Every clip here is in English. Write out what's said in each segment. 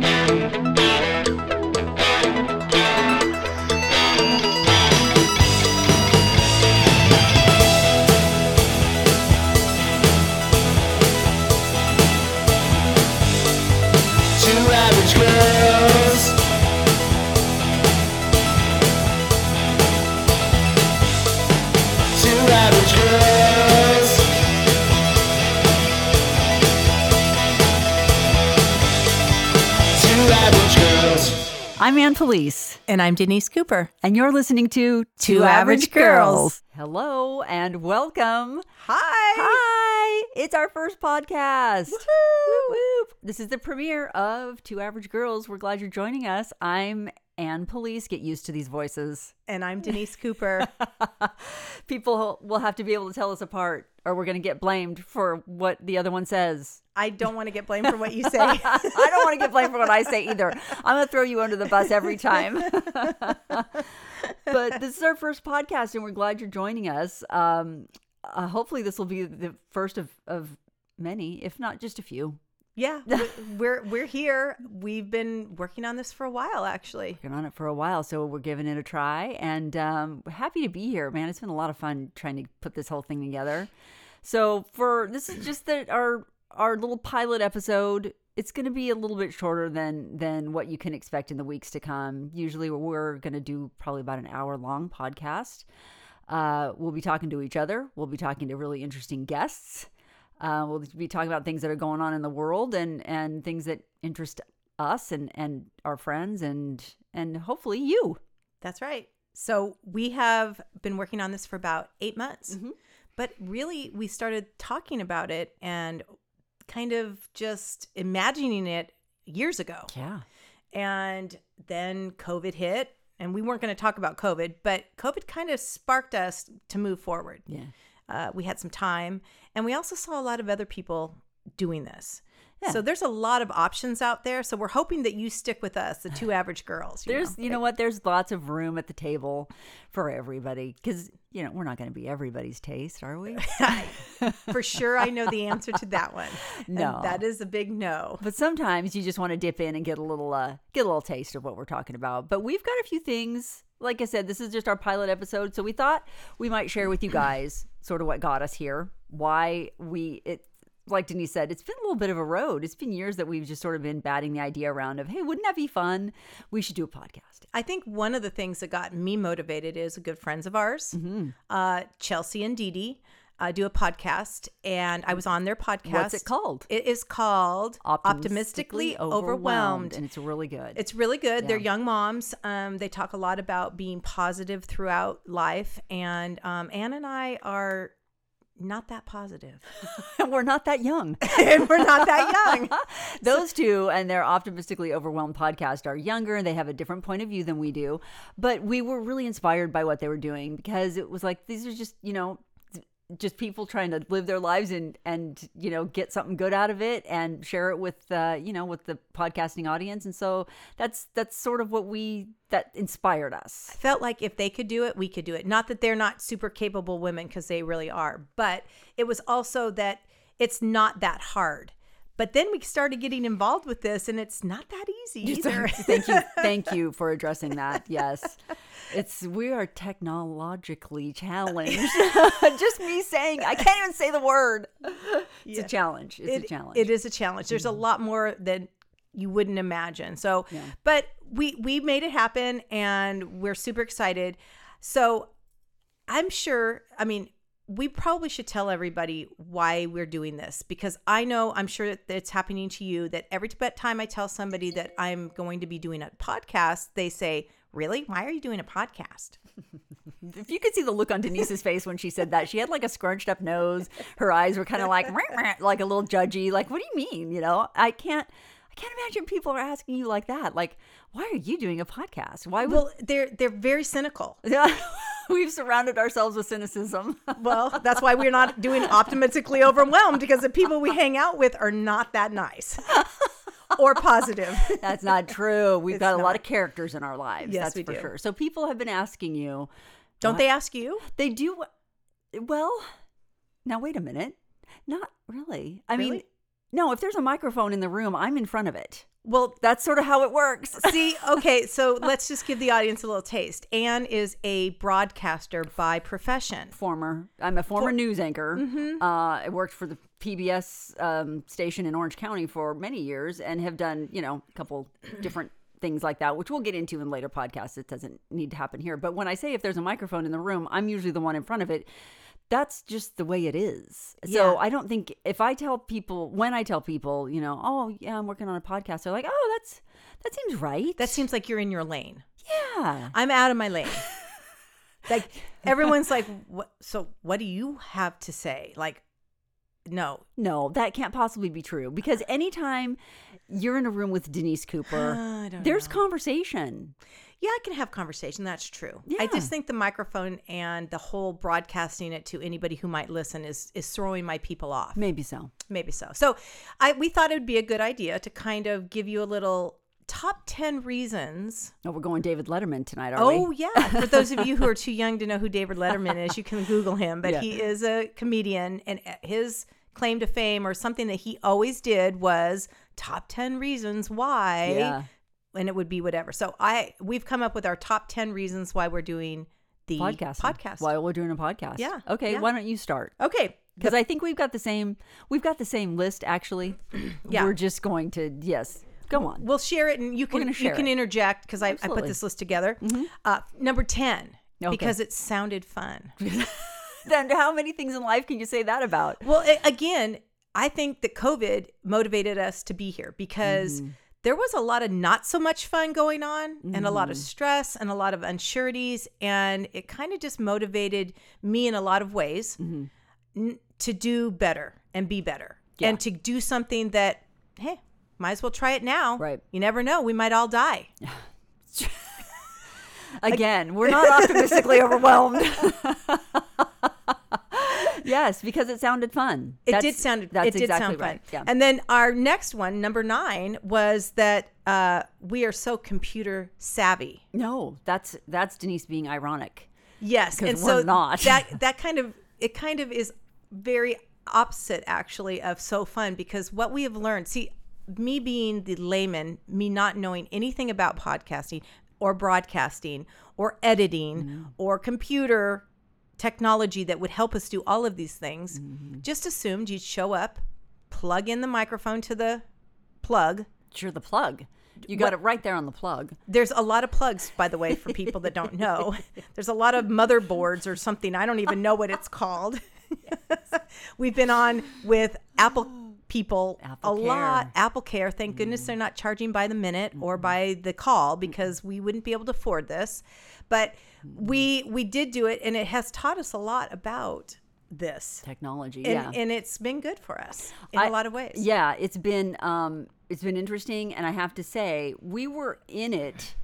Two I'm Police, And I'm Denise Cooper. and you're listening to Two Average Girls. Hello and welcome. Hi. Hi, it's our first podcast. Whoop, whoop. This is the premiere of Two Average Girls. We're glad you're joining us. I'm Ann Police. Get used to these voices. And I'm Denise Cooper. People will have to be able to tell us apart, or we're going to get blamed for what the other one says. I don't want to get blamed for what you say. I don't want to get blamed for what I say either. I'm going to throw you under the bus every time. but this is our first podcast, and we're glad you're joining us. Um, uh, hopefully, this will be the first of, of many, if not just a few. Yeah, we- we're we're here. We've been working on this for a while, actually. Been on it for a while, so we're giving it a try, and um, we're happy to be here, man. It's been a lot of fun trying to put this whole thing together. So for this is just the, our our little pilot episode. It's going to be a little bit shorter than than what you can expect in the weeks to come. Usually, we're going to do probably about an hour long podcast. Uh, we'll be talking to each other. We'll be talking to really interesting guests. Uh, we'll be talking about things that are going on in the world and and things that interest us and and our friends and and hopefully you. That's right. So we have been working on this for about eight months, but really we started talking about it and kind of just imagining it years ago. Yeah. And then COVID hit, and we weren't going to talk about COVID, but COVID kind of sparked us to move forward. Yeah. Uh, we had some time, and we also saw a lot of other people doing this. Yeah. So there's a lot of options out there. So we're hoping that you stick with us, the two average girls. you There's, know? you know what? There's lots of room at the table for everybody because you know we're not going to be everybody's taste, are we? for sure. I know the answer to that one. And No. that is a big no. But sometimes you just want to dip in and get a little uh get a little taste of what we're talking about. But we've got a few things. Like I said, this is just our pilot episode, so we thought we might share with you guys sort of what got us here, why we it like Denise said, it's been a little bit of a road. It's been years that we've just sort of been batting the idea around of, hey, wouldn't that be fun? We should do a podcast. I think one of the things that got me motivated is good friends of ours, Mm-hmm. uh, Chelsea and Dee Dee, uh, do a podcast, and I was on their podcast. What's it called? It is called Optimistically, Overwhelmed. and it's really good. It's really good. They're young moms. Um, they talk a lot about being positive throughout life, and um, Anne and I are not that positive, we're not that young. and we're not that young. Those two and their optimistically overwhelmed podcast are younger and they have a different point of view than we do. But we were really inspired by what they were doing because it was like these are just, you know, just people trying to live their lives and and you know get something good out of it and share it with uh, you know with the podcasting audience and so that's that's sort of what we that inspired us I felt like if they could do it, we could do it. Not that they're not super capable women, because they really are, but it was also that it's not that hard. But then we started getting involved with this, and it's not that easy either. thank you thank you for addressing that yes it's we are technologically challenged just me saying i can't even say the word it's a challenge it's It- a challenge It is a challenge. There's a mm-hmm. lot more than you wouldn't imagine. So, but we we made it happen, and we're super excited. So, I'm sure. I mean, we probably should tell everybody why we're doing this because I know I'm sure that it's happening to you. That every time I tell somebody that I'm going to be doing a podcast, they say, "Really? Why are you doing a podcast?" if you could see the look on denise's face when she said that she had like a scrunched up nose her eyes were kind of like like a little judgy like what do you mean you know i can't i can't imagine people are asking you like that like why are you doing a podcast why would Well, they're they're very cynical. we've surrounded ourselves with cynicism Well, that's why we're not doing optimistically overwhelmed because the people we hang out with are not that nice or positive. That's not true. We've It's got a lot of characters in our lives. Yes, that's we for do. sure. So people have been asking you. Don't what- they ask you? They do. Well, now wait a minute. Not really. I mean, No, if there's a microphone in the room, I'm in front of it. Well, That's sort of how it works. see, okay, so let's just give the audience a little taste. Anne is a broadcaster by profession. former. I'm a former news anchor. Mm-hmm. Uh, I worked for the PBS um, station in Orange County for many years and have done, you know, a couple different things like that, which we'll get into in later podcasts. It doesn't need to happen here. But when I say if there's a microphone in the room, I'm usually the one in front of it. That's just the way it is. Yeah. So I don't think if I tell people when I tell people, you know, oh yeah, I'm working on a podcast, they're like, oh, that's that seems right. That seems like you're in your lane. yeah. I'm out of my lane. like everyone's like, what? So what do you have to say? Like, no, No, that can't possibly be true because anytime you're in a room with Denise Cooper, there's know. conversation. yeah, I can have conversation. That's true. Yeah. I just think the microphone and the whole broadcasting it to anybody who might listen is is throwing my people off. Maybe so. Maybe so. So, I we thought it would be a good idea to kind of give you a little top 10 reasons Oh, we're going David Letterman tonight, are Oh we? Oh, yeah. For those of you who are too young to know who David Letterman is, you can Google him. But Yeah. he is a comedian, and uh, his claim to fame or something that he always did was top ten reasons why. Yeah. And it would be whatever. So I we've come up with our top ten reasons why we're doing the Podcast. podcast. While we're doing a podcast. Yeah, Okay, yeah. why don't you start? Okay. Because I think we've got the same we've got the same list actually. Yeah. We're just going to yes. Go on. We'll share it, and you can you can it. interject because I, I put Mm-hmm. this list together. Uh, number ten Okay. because it sounded fun. then how many things in life can you say that about? Well, again, I think that COVID motivated us to be here because Mm-hmm. there was a lot of not so much fun going on and a lot Mm-hmm. of stress and a lot of unsureties. And it kind of just motivated me in a lot of ways Mm-hmm. n- to do better and be better Yeah. and to do something that, hey, might as well try it now. Right. You never know. We might all die. Again, we're not optimistically overwhelmed. Yes, because it sounded fun. It That's- did sound. That's it did exactly sound fun. right. Yeah. And then our next one, number nine, was that uh, we are so computer savvy. no, that's that's Denise being ironic. Yes, and we're so not. that that kind of it kind of is very opposite actually of so fun because what we have learned. See, me being the layman, me not knowing anything about podcasting or broadcasting or editing Mm-hmm. or computer technology that would help us do all of these things, Mm-hmm. just assumed you'd show up, plug in the microphone to the plug. Sure, the plug. You got it right there on the plug. There's a lot of plugs, by the way, for people that don't know. There's a lot of motherboards or something. I don't even know what it's called. We've been on with Apple people Apple a Care. lot. Apple Care. Thank goodness they're not charging by the minute or by the call because we wouldn't be able to afford this. But we we did do it, and it has taught us a lot about this. Technology, And, yeah. and it's been good for us in I- a lot of ways. Yeah, it's been um it's been interesting and I have to say we were in it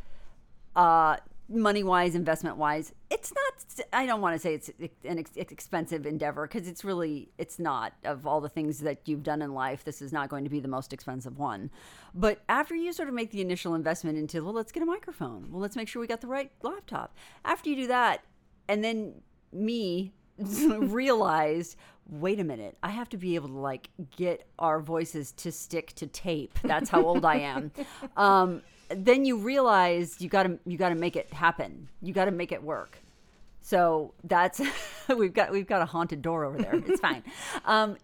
uh money wise investment wise it's not i don't want to say it's an ex- expensive endeavor because it's really it's not. Of all the things that you've done in life this is not going to be the most expensive one. But after you sort of make the initial investment into well let's get a microphone. Well let's make sure we got the right laptop. After you do that and then me realized wait a minute i have to be able to like get our voices to stick to tape. That's how old i am. Um, then you realize you gotta you gotta make it happen. You gotta make it work. So that's we've got we've got a haunted door over there. It's fine. Um,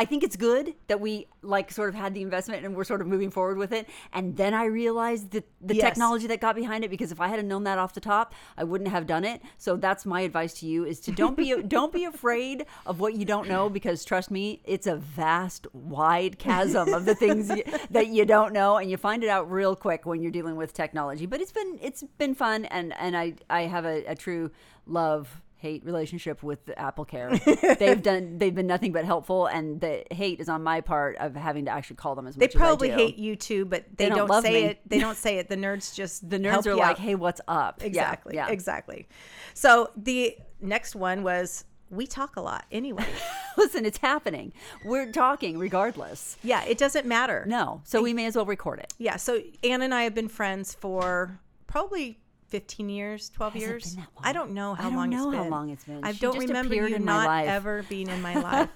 I think it's good that we like sort of had the investment and we're sort of moving forward with it. And then I realized that the Yes. technology that got behind it because if I had known that off the top, I wouldn't have done it. So that's my advice to you is to don't be don't be afraid of what you don't know because trust me, it's a vast wide chasm of the things you, that you don't know and you find it out real quick when you're dealing with technology. But it's been it's been fun and and I I have a, a true love hate relationship with the Apple Care. they've done they've been nothing but helpful and the hate is on my part of having to actually call them as well. They much probably as I do. hate you too, but they, They don't don't, say me. it. They don't say it. The nerds just the nerds are like, out. "Hey, what's up?" Yeah, exactly, Yeah, exactly. So the next one was we talk a lot anyway. Listen, it's happening. We're talking regardless. yeah, it doesn't matter. No, so we may as well record it. Yeah. So Anne and I have been friends for probably 15 years, 12 Has years. I don't know how I don't long know it's how been. long it's been. I She don't remember you not ever being in my life.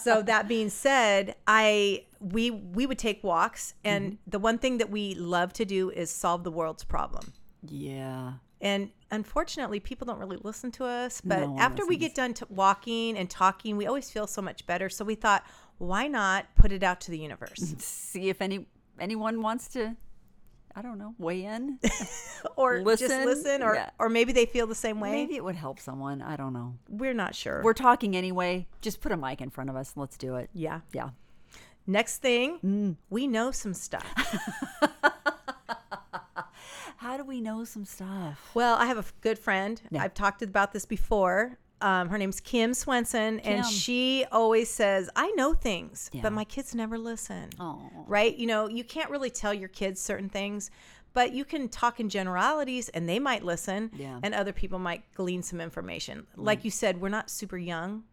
so that being said, I we we would take walks and Mm-hmm. the one thing that we love to do is solve the world's problem. Yeah. And unfortunately, people don't really listen to us. But No after we get done t- walking and talking, we always feel so much better. So we thought, why not put it out to the universe? See if any anyone wants to. I don't know. Weigh in. or just Listen? listen, or, Yeah. or maybe they feel the same way. Maybe it would help someone. I don't know. We're not sure. We're talking anyway. Just put a mic in front of us. Let's do it. yeah. Yeah. Next thing, Mm. we know some stuff. How do we know some stuff? Well, I have a good friend. Yeah. I've talked about this before. Um, her name's Kim Swenson, and she always says, I know things, Yeah. but my kids never listen. Oh. Right? You know, you can't really tell your kids certain things, but you can talk in generalities and they might listen, Yeah. and other people might glean some information. Like you said, we're not super young,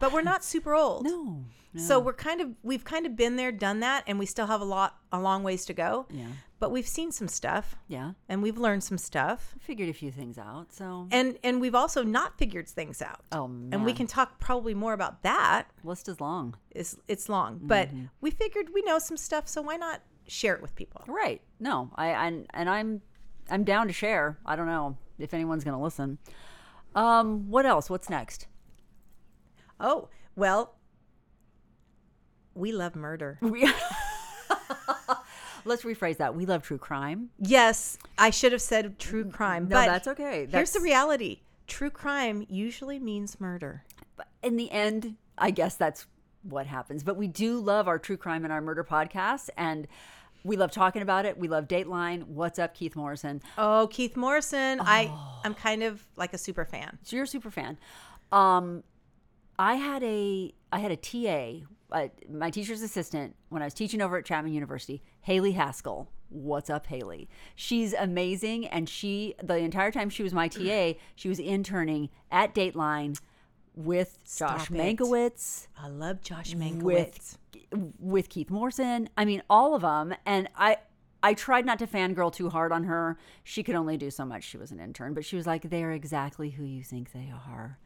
but we're not super old. No. So we're kind of we've kind of been there, done that, and we still have a lot a long ways to go. Yeah. But we've seen some stuff Yeah. and we've learned some stuff. Figured a few things out. So. And and we've also not figured things out. oh And we can talk probably more about that. List is long. It's it's long, but Mm-hmm. we figured we know some stuff, so why not share it with people? Right. No. I and and I'm I'm down to share. I don't know if anyone's gonna listen. Um. What else? What's next? Oh, well, we love murder. We. Let's rephrase that. We love true crime. Yes, I should have said true crime, No, but that's okay. Here's the reality. True crime usually means murder. But in the end, I guess that's what happens. But we do love our true crime and our murder podcast, and we love talking about it. We love Dateline. What's up, Keith Morrison? Oh, Keith Morrison, I Oh. I'm kind of like a super fan. So you're a super fan. Um, I had a I had a TA, uh, my teacher's assistant, when I was teaching over at Chapman University. Haley Haskell. What's up, Haley? She's amazing, and she the entire time she was my TA, she was interning at Dateline with Josh Stop it. Mankiewicz. I love Josh Mankiewicz. with with Keith Morrison. I mean, all of them. And I I tried not to fangirl too hard on her. She could only do so much. She was an intern, but she was like, "They're exactly who you think they are."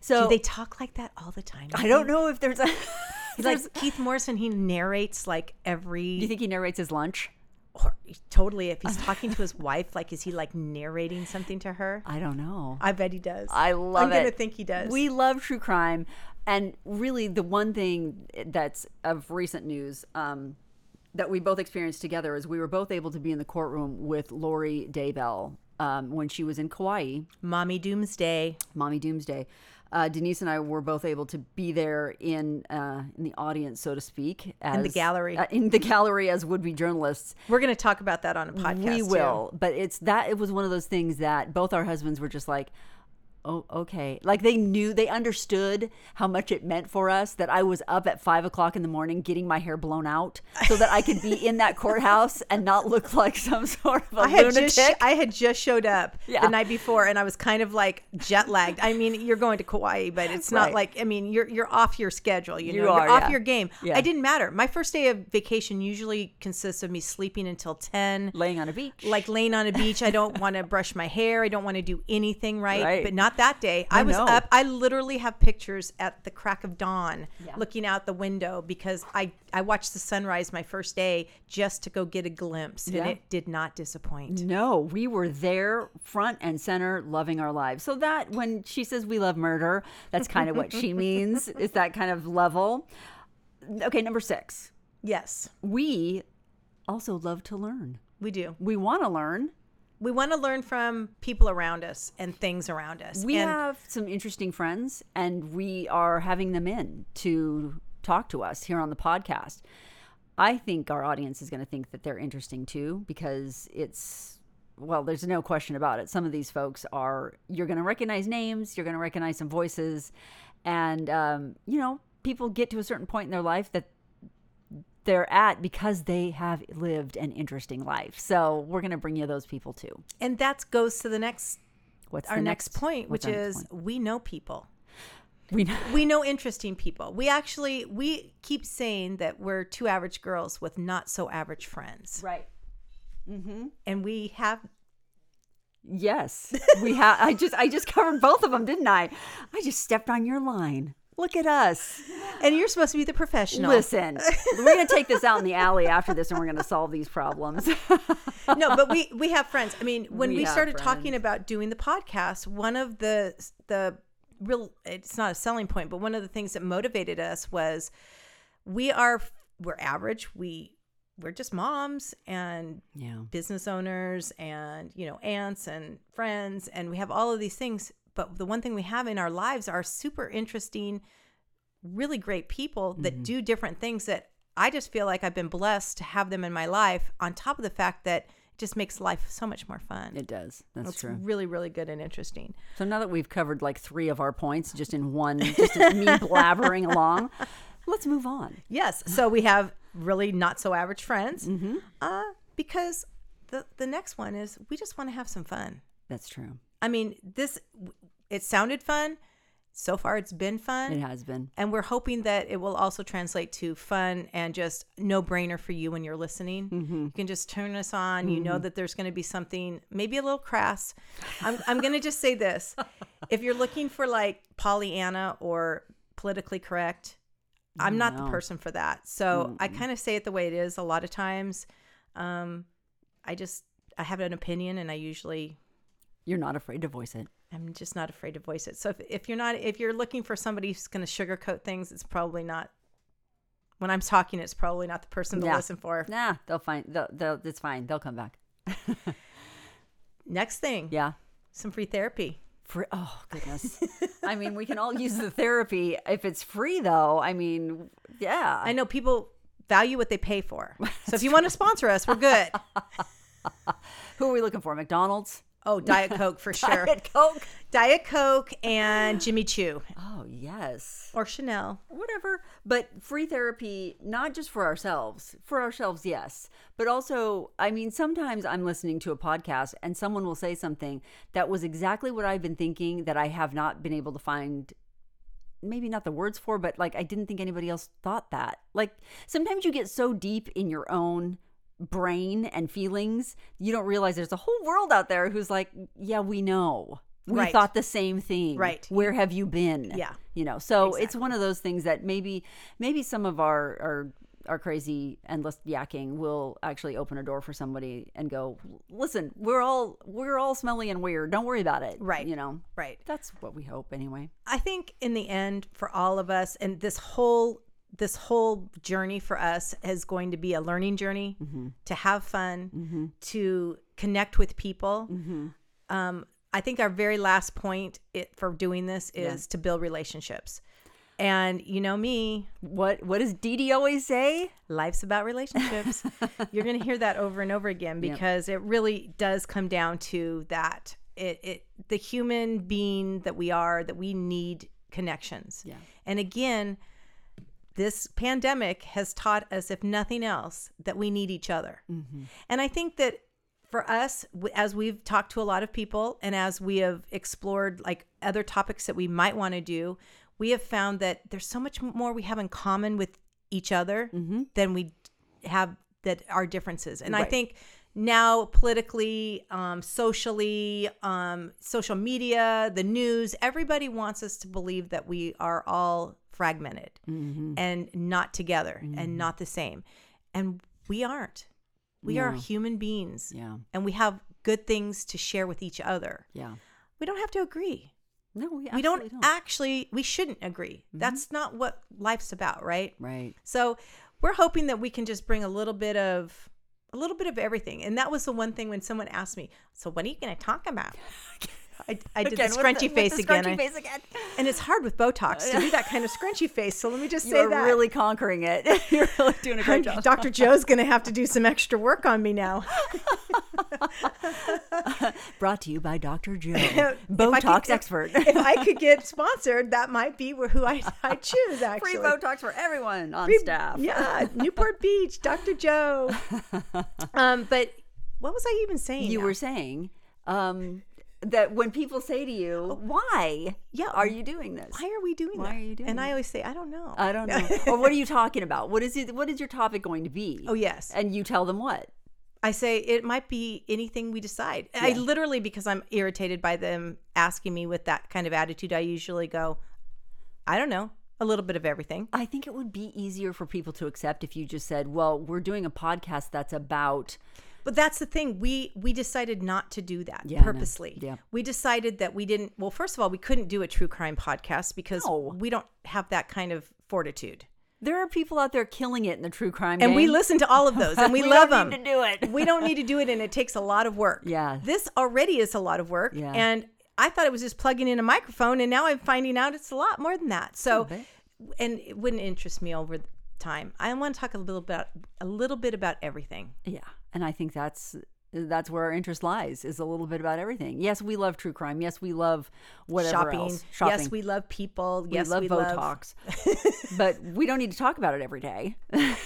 So Do they talk like that all the time? I don't know if there's a. He's there's- like Keith Morrison. He narrates like every. do you think he narrates his lunch? or, totally. If he's talking to his wife, like is he like narrating something to her? I don't know. I bet he does. I love I'm it. gonna think he does. We love true crime, and really, the one thing that's of recent news um, that we both experienced together is we were both able to be in the courtroom with Lori Daybell um, when she was in Kauai, Mommy Doomsday. Mommy Doomsday. Uh, Denise and I were both able to be there in uh, in the audience, so to speak, as, the gallery. uh, in the gallery as would be journalists. We're gonna talk about that on a podcast. We too. will, but it's that it was one of those things that both our husbands were just like, "Oh, okay." Like they knew, they understood how much it meant for us that I was up at five o'clock in the morning getting my hair blown out so that I could be in that courthouse and not look like some sort of a I had lunatic. just I had just showed up Yeah. the night before, and I was kind of like jet lagged. I mean, you're going to Kauai, but it's not Right. like I mean, you're you're off your schedule. You You know, are, you're off yeah. your game. Yeah. I didn't matter. My first day of vacation usually consists of me sleeping until ten. laying on a beach. like laying on a beach. I don't want to brush my hair. I don't want to do anything right. Right. But not that day. I was know. up. I literally have pictures at the crack of dawn Yeah. looking out the window because I, I watched the sunrise my first day just to go get a glimpse. Yeah. And it did not disappoint. No, we were there front and center loving our lives. So that when she says we love murder, that's kind of what she means. It's that kind of level. Okay, number 6. Yes, We also love to learn. we do. We want to learn. We want to learn from people around us and things around us. We and have some interesting friends and we are having them in to talk to us here on the podcast. I think our audience is going to think that they're interesting too because it's well, there's no question about it. Some of these folks are you're going to recognize names, you're going to recognize some voices, and um, you know, people get to a certain point in their life that they're at because they have lived an interesting life. So we're going to bring you those people too. and that goes to the next What's our the next, point, which is point? we know people. we know. we know interesting people. We actually we keep saying that we're two average girls with not so average friends, Right. Mm-hmm. and we have Yes, we have. I just I just covered both of them, didn't I? I just stepped on your line. Look at us. And you're supposed to be the professional. Listen, we're gonna take this out in the alley after this, and we're gonna solve these problems. no, but we we have friends. I mean, when We we, started talking about doing the podcast, one of the the real it's not a selling point, but one of the things that motivated us was we are we're average. We we're just moms and yeah, business owners and you know aunts and friends and we have all of these things but the one thing we have in our lives are super interesting really great people that do different things that i just feel like i've been blessed to have them in my life on top of the fact that it just makes life so much more fun it does. That's it's true. really really good and interesting So now that we've covered like three of our points just in one, just me blabbering along, let's move on. yes so we have really not so average friends Mm-hmm. uh, because the the next one is we just want to have some fun That's true. I mean, this it sounded fun. So far it's been fun. It has been. And we're hoping that it will also translate to fun and just no brainer for you when you're listening. Mm-hmm. You can just turn us on. You know that there's going to be something maybe a little crass. I'm, I'm going to just say this. If you're looking for like Pollyanna or politically correct, I'm not the person for that. So I kind of say it the way it is a lot of times. Um, I just, I have an opinion and I usually You're not afraid to voice it. I'm just not afraid to voice it. So if, if you're not, if you're looking for somebody who's going to sugarcoat things, it's probably not. When I'm talking, it's probably not the person to Yeah. listen for. Nah, they'll find. They'll, they'll, it's fine. They'll come back. Next thing, Yeah. some free therapy. Free. Oh goodness. I mean, we can all use the therapy if it's free, though. I mean, yeah. I know people value what they pay for. So if you want to sponsor us, we're good. Who are we looking for? McDonald's. Oh, Diet Coke for sure. Diet Coke. Diet Coke and Jimmy Choo Oh yes. or Chanel. whatever but free therapy not just for ourselves for ourselves yes but also i mean sometimes i'm listening to a podcast and someone will say something that was exactly what i've been thinking that i have not been able to find maybe not the words for but like i didn't think anybody else thought that like sometimes you get so deep in your own brain and feelings you don't realize there's a whole world out there who's like yeah we know we Right. thought the same thing Right. where have you been Yeah. you know so it's one of those things that maybe maybe some of our our our crazy endless yakking will actually open a door for somebody and go listen we're all we're all smelly and weird don't worry about it Right. you know Right. that's what we hope anyway I think in the end, for all of us, and this whole this whole journey for us is going to be a learning journey mm-hmm. to have fun, mm-hmm. to connect with people. Mm-hmm. Um, I think our very last point it, for doing this is to build relationships. And you know me, what what does Dee Dee always say life's about relationships. You're going to hear that over and over again because it really does come down to that. It, it the human being that we are that we need connections. Yeah. And again, this pandemic has taught us, if nothing else, that we need each other. And I think that for us, as we've talked to a lot of people and as we have explored like other topics that we might want to do, we have found that there's so much more we have in common with each other than we have that are differences. And I think now politically, um, socially, um, social media, the news, everybody wants us to believe that we are all fragmented mm-hmm. and not together and mm-hmm. not the same. And we aren't. We are human beings yeah and we have good things to share with each other. yeah We don't have to agree. no we, we don't, absolutely actually, we shouldn't agree. Mm-hmm. That's not what life's about, right? right So we're hoping that we can just bring a little bit of a little bit of everything. And that was the one thing when someone asked me, "So what are you going to talk about?" I, I did Again, the scrunchy with face the again, scrunchy I- face again and it's hard with Botox to do that kind of scrunchy face. So let me just you say that really conquering it you're really doing a great job Dr. Joe's going to have to do some extra work on me now. brought to you by dr joe If botox could- expert if I could get sponsored, that might be who I I choose. Actually, free botox for everyone on Free- staff Yeah, Newport Beach, Dr. Joe. Um, but what was I even saying? you now? were saying um, that when people say to you, oh. "Why Yeah. are you doing this?" why are we doing this? Why that? are you doing And I always say, I don't know. I don't know. or what are you talking about? What is it? What is your topic going to be? Oh, yes. And you tell them what? I say it might be anything we decide. I literally, because I'm irritated by them asking me with that kind of attitude, I usually go, I don't know, a little bit of everything. I think it would be easier for people to accept if you just said, "Well, we're doing a podcast that's about." But that's the thing. We we decided not to do that Yeah, purposely. Yeah. We decided that we didn't. Well, first of all, we couldn't do a true crime podcast because No. we don't have that kind of fortitude. There are people out there killing it in the true crime And we listen to all of those, and we, We love don't them. need to do it. we don't need to do it, and it takes a lot of work. Yeah. This already is a lot of work. Yeah. And I thought it was just plugging in a microphone, and now I'm finding out it's a lot more than that. So, and it wouldn't interest me over time. I want to talk a little bit, a little bit about everything. Yeah, and I think that's that's where our interest lies is a little bit about everything. Yes, we love true crime. Yes, we love whatever Shopping. else. Shopping. Yes, we love people. Yes, we yes, love we Botox, but we don't need to talk about it every day.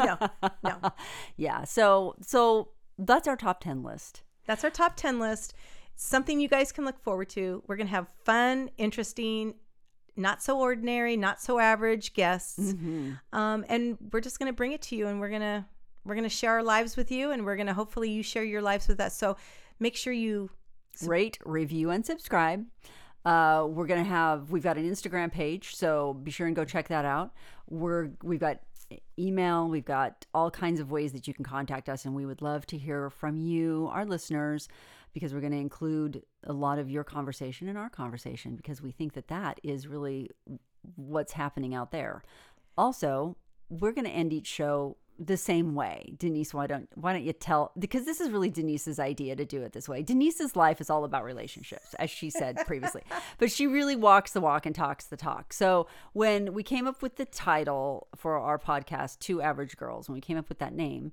No, no. yeah, so so that's our top ten list. That's our top 10 list. Something you guys can look forward to. We're going to have fun, interesting, not so ordinary, not so average guests. Mm-hmm. Um, and we're just going to bring it to you and we're going to we're going to share our lives with you and we're going to hopefully you share your lives with us. So make sure you Rate, review, and subscribe. Uh, we're gonna have we've got an Instagram page, so be sure and go check that out. We're we've got email, we've got all kinds of ways that you can contact us, and we would love to hear from you, our listeners, because we're going to include a lot of your conversation in our conversation because we think that that is really what's happening out there. Also, we're going to end each show the same way. Denise, why don't why don't you tell because this is really Denise's idea to do it this way. Denise's life is all about relationships, as she said previously. But she really walks the walk and talks the talk. So when we came up with the title for our podcast, Two Average Girls, when we came up with that name,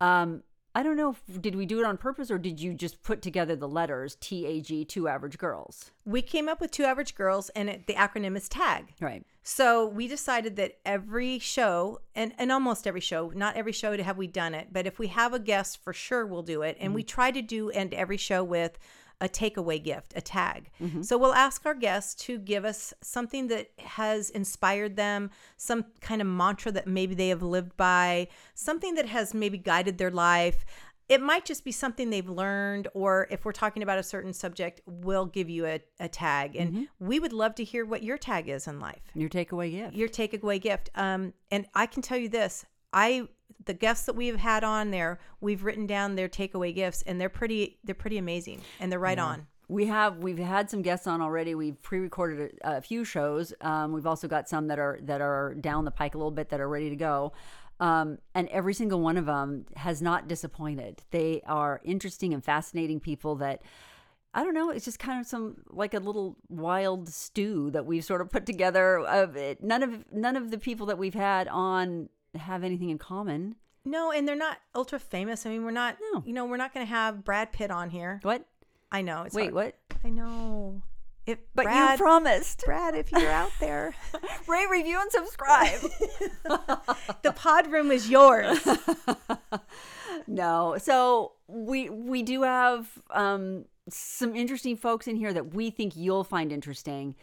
um, I don't know if did we do it on purpose or did you just put together the letters T A G two average girls? we came up with two average girls and it, the acronym is tag. Right. So we decided that every show, and, and almost every show, not every show have we done it, but if we have a guest, for sure we'll do it. And we mm-hmm. try to do end every show with a takeaway gift, a tag. So we'll ask our guests to give us something that has inspired them, some kind of mantra that maybe they have lived by, something that has maybe guided their life. It might just be something they've learned, or if we're talking about a certain subject, we'll give you a, a tag. And we would love to hear what your tag is in life Your takeaway gift. your takeaway gift. Um, and I can tell you this: I the guests that we've had on there, we've written down their takeaway gifts, and they're pretty they're pretty amazing, and they're right on. We have we've had some guests on already. We've pre-recorded a, a few shows. Um, we've also got some that are that are down the pike a little bit that are ready to go. Um, and every single one of them has not disappointed. They are interesting and fascinating people that I don't know. It's just kind of some like a little wild stew that we've sort of put together. Of it. None of none of the people that we've had on have anything in common. No, and they're not ultra famous. I mean, we're not. No. You know, we're not going to have Brad Pitt on here. What? I know. It's Wait, hard. what? I know. If But Brad, you promised. Brad, if you're out there, Rate, review, and subscribe. the pod room is yours. No. So we we do have um some interesting folks in here that we think you'll find interesting.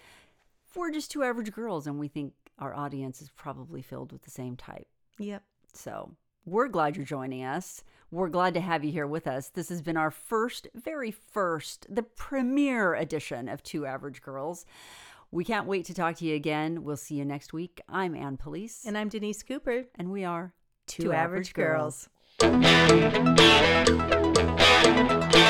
We're just two average girls and we think our audience is probably filled with the same type. Yep. So we're glad you're joining us. We're glad to have you here with us. This has been our first, very first, the premiere edition of Two Average Girls. We can't wait to talk to you again. We'll see you next week. I'm Ann Police. And I'm Denise Cooper. And we are Two, Two Average, Average, Girls. Girls.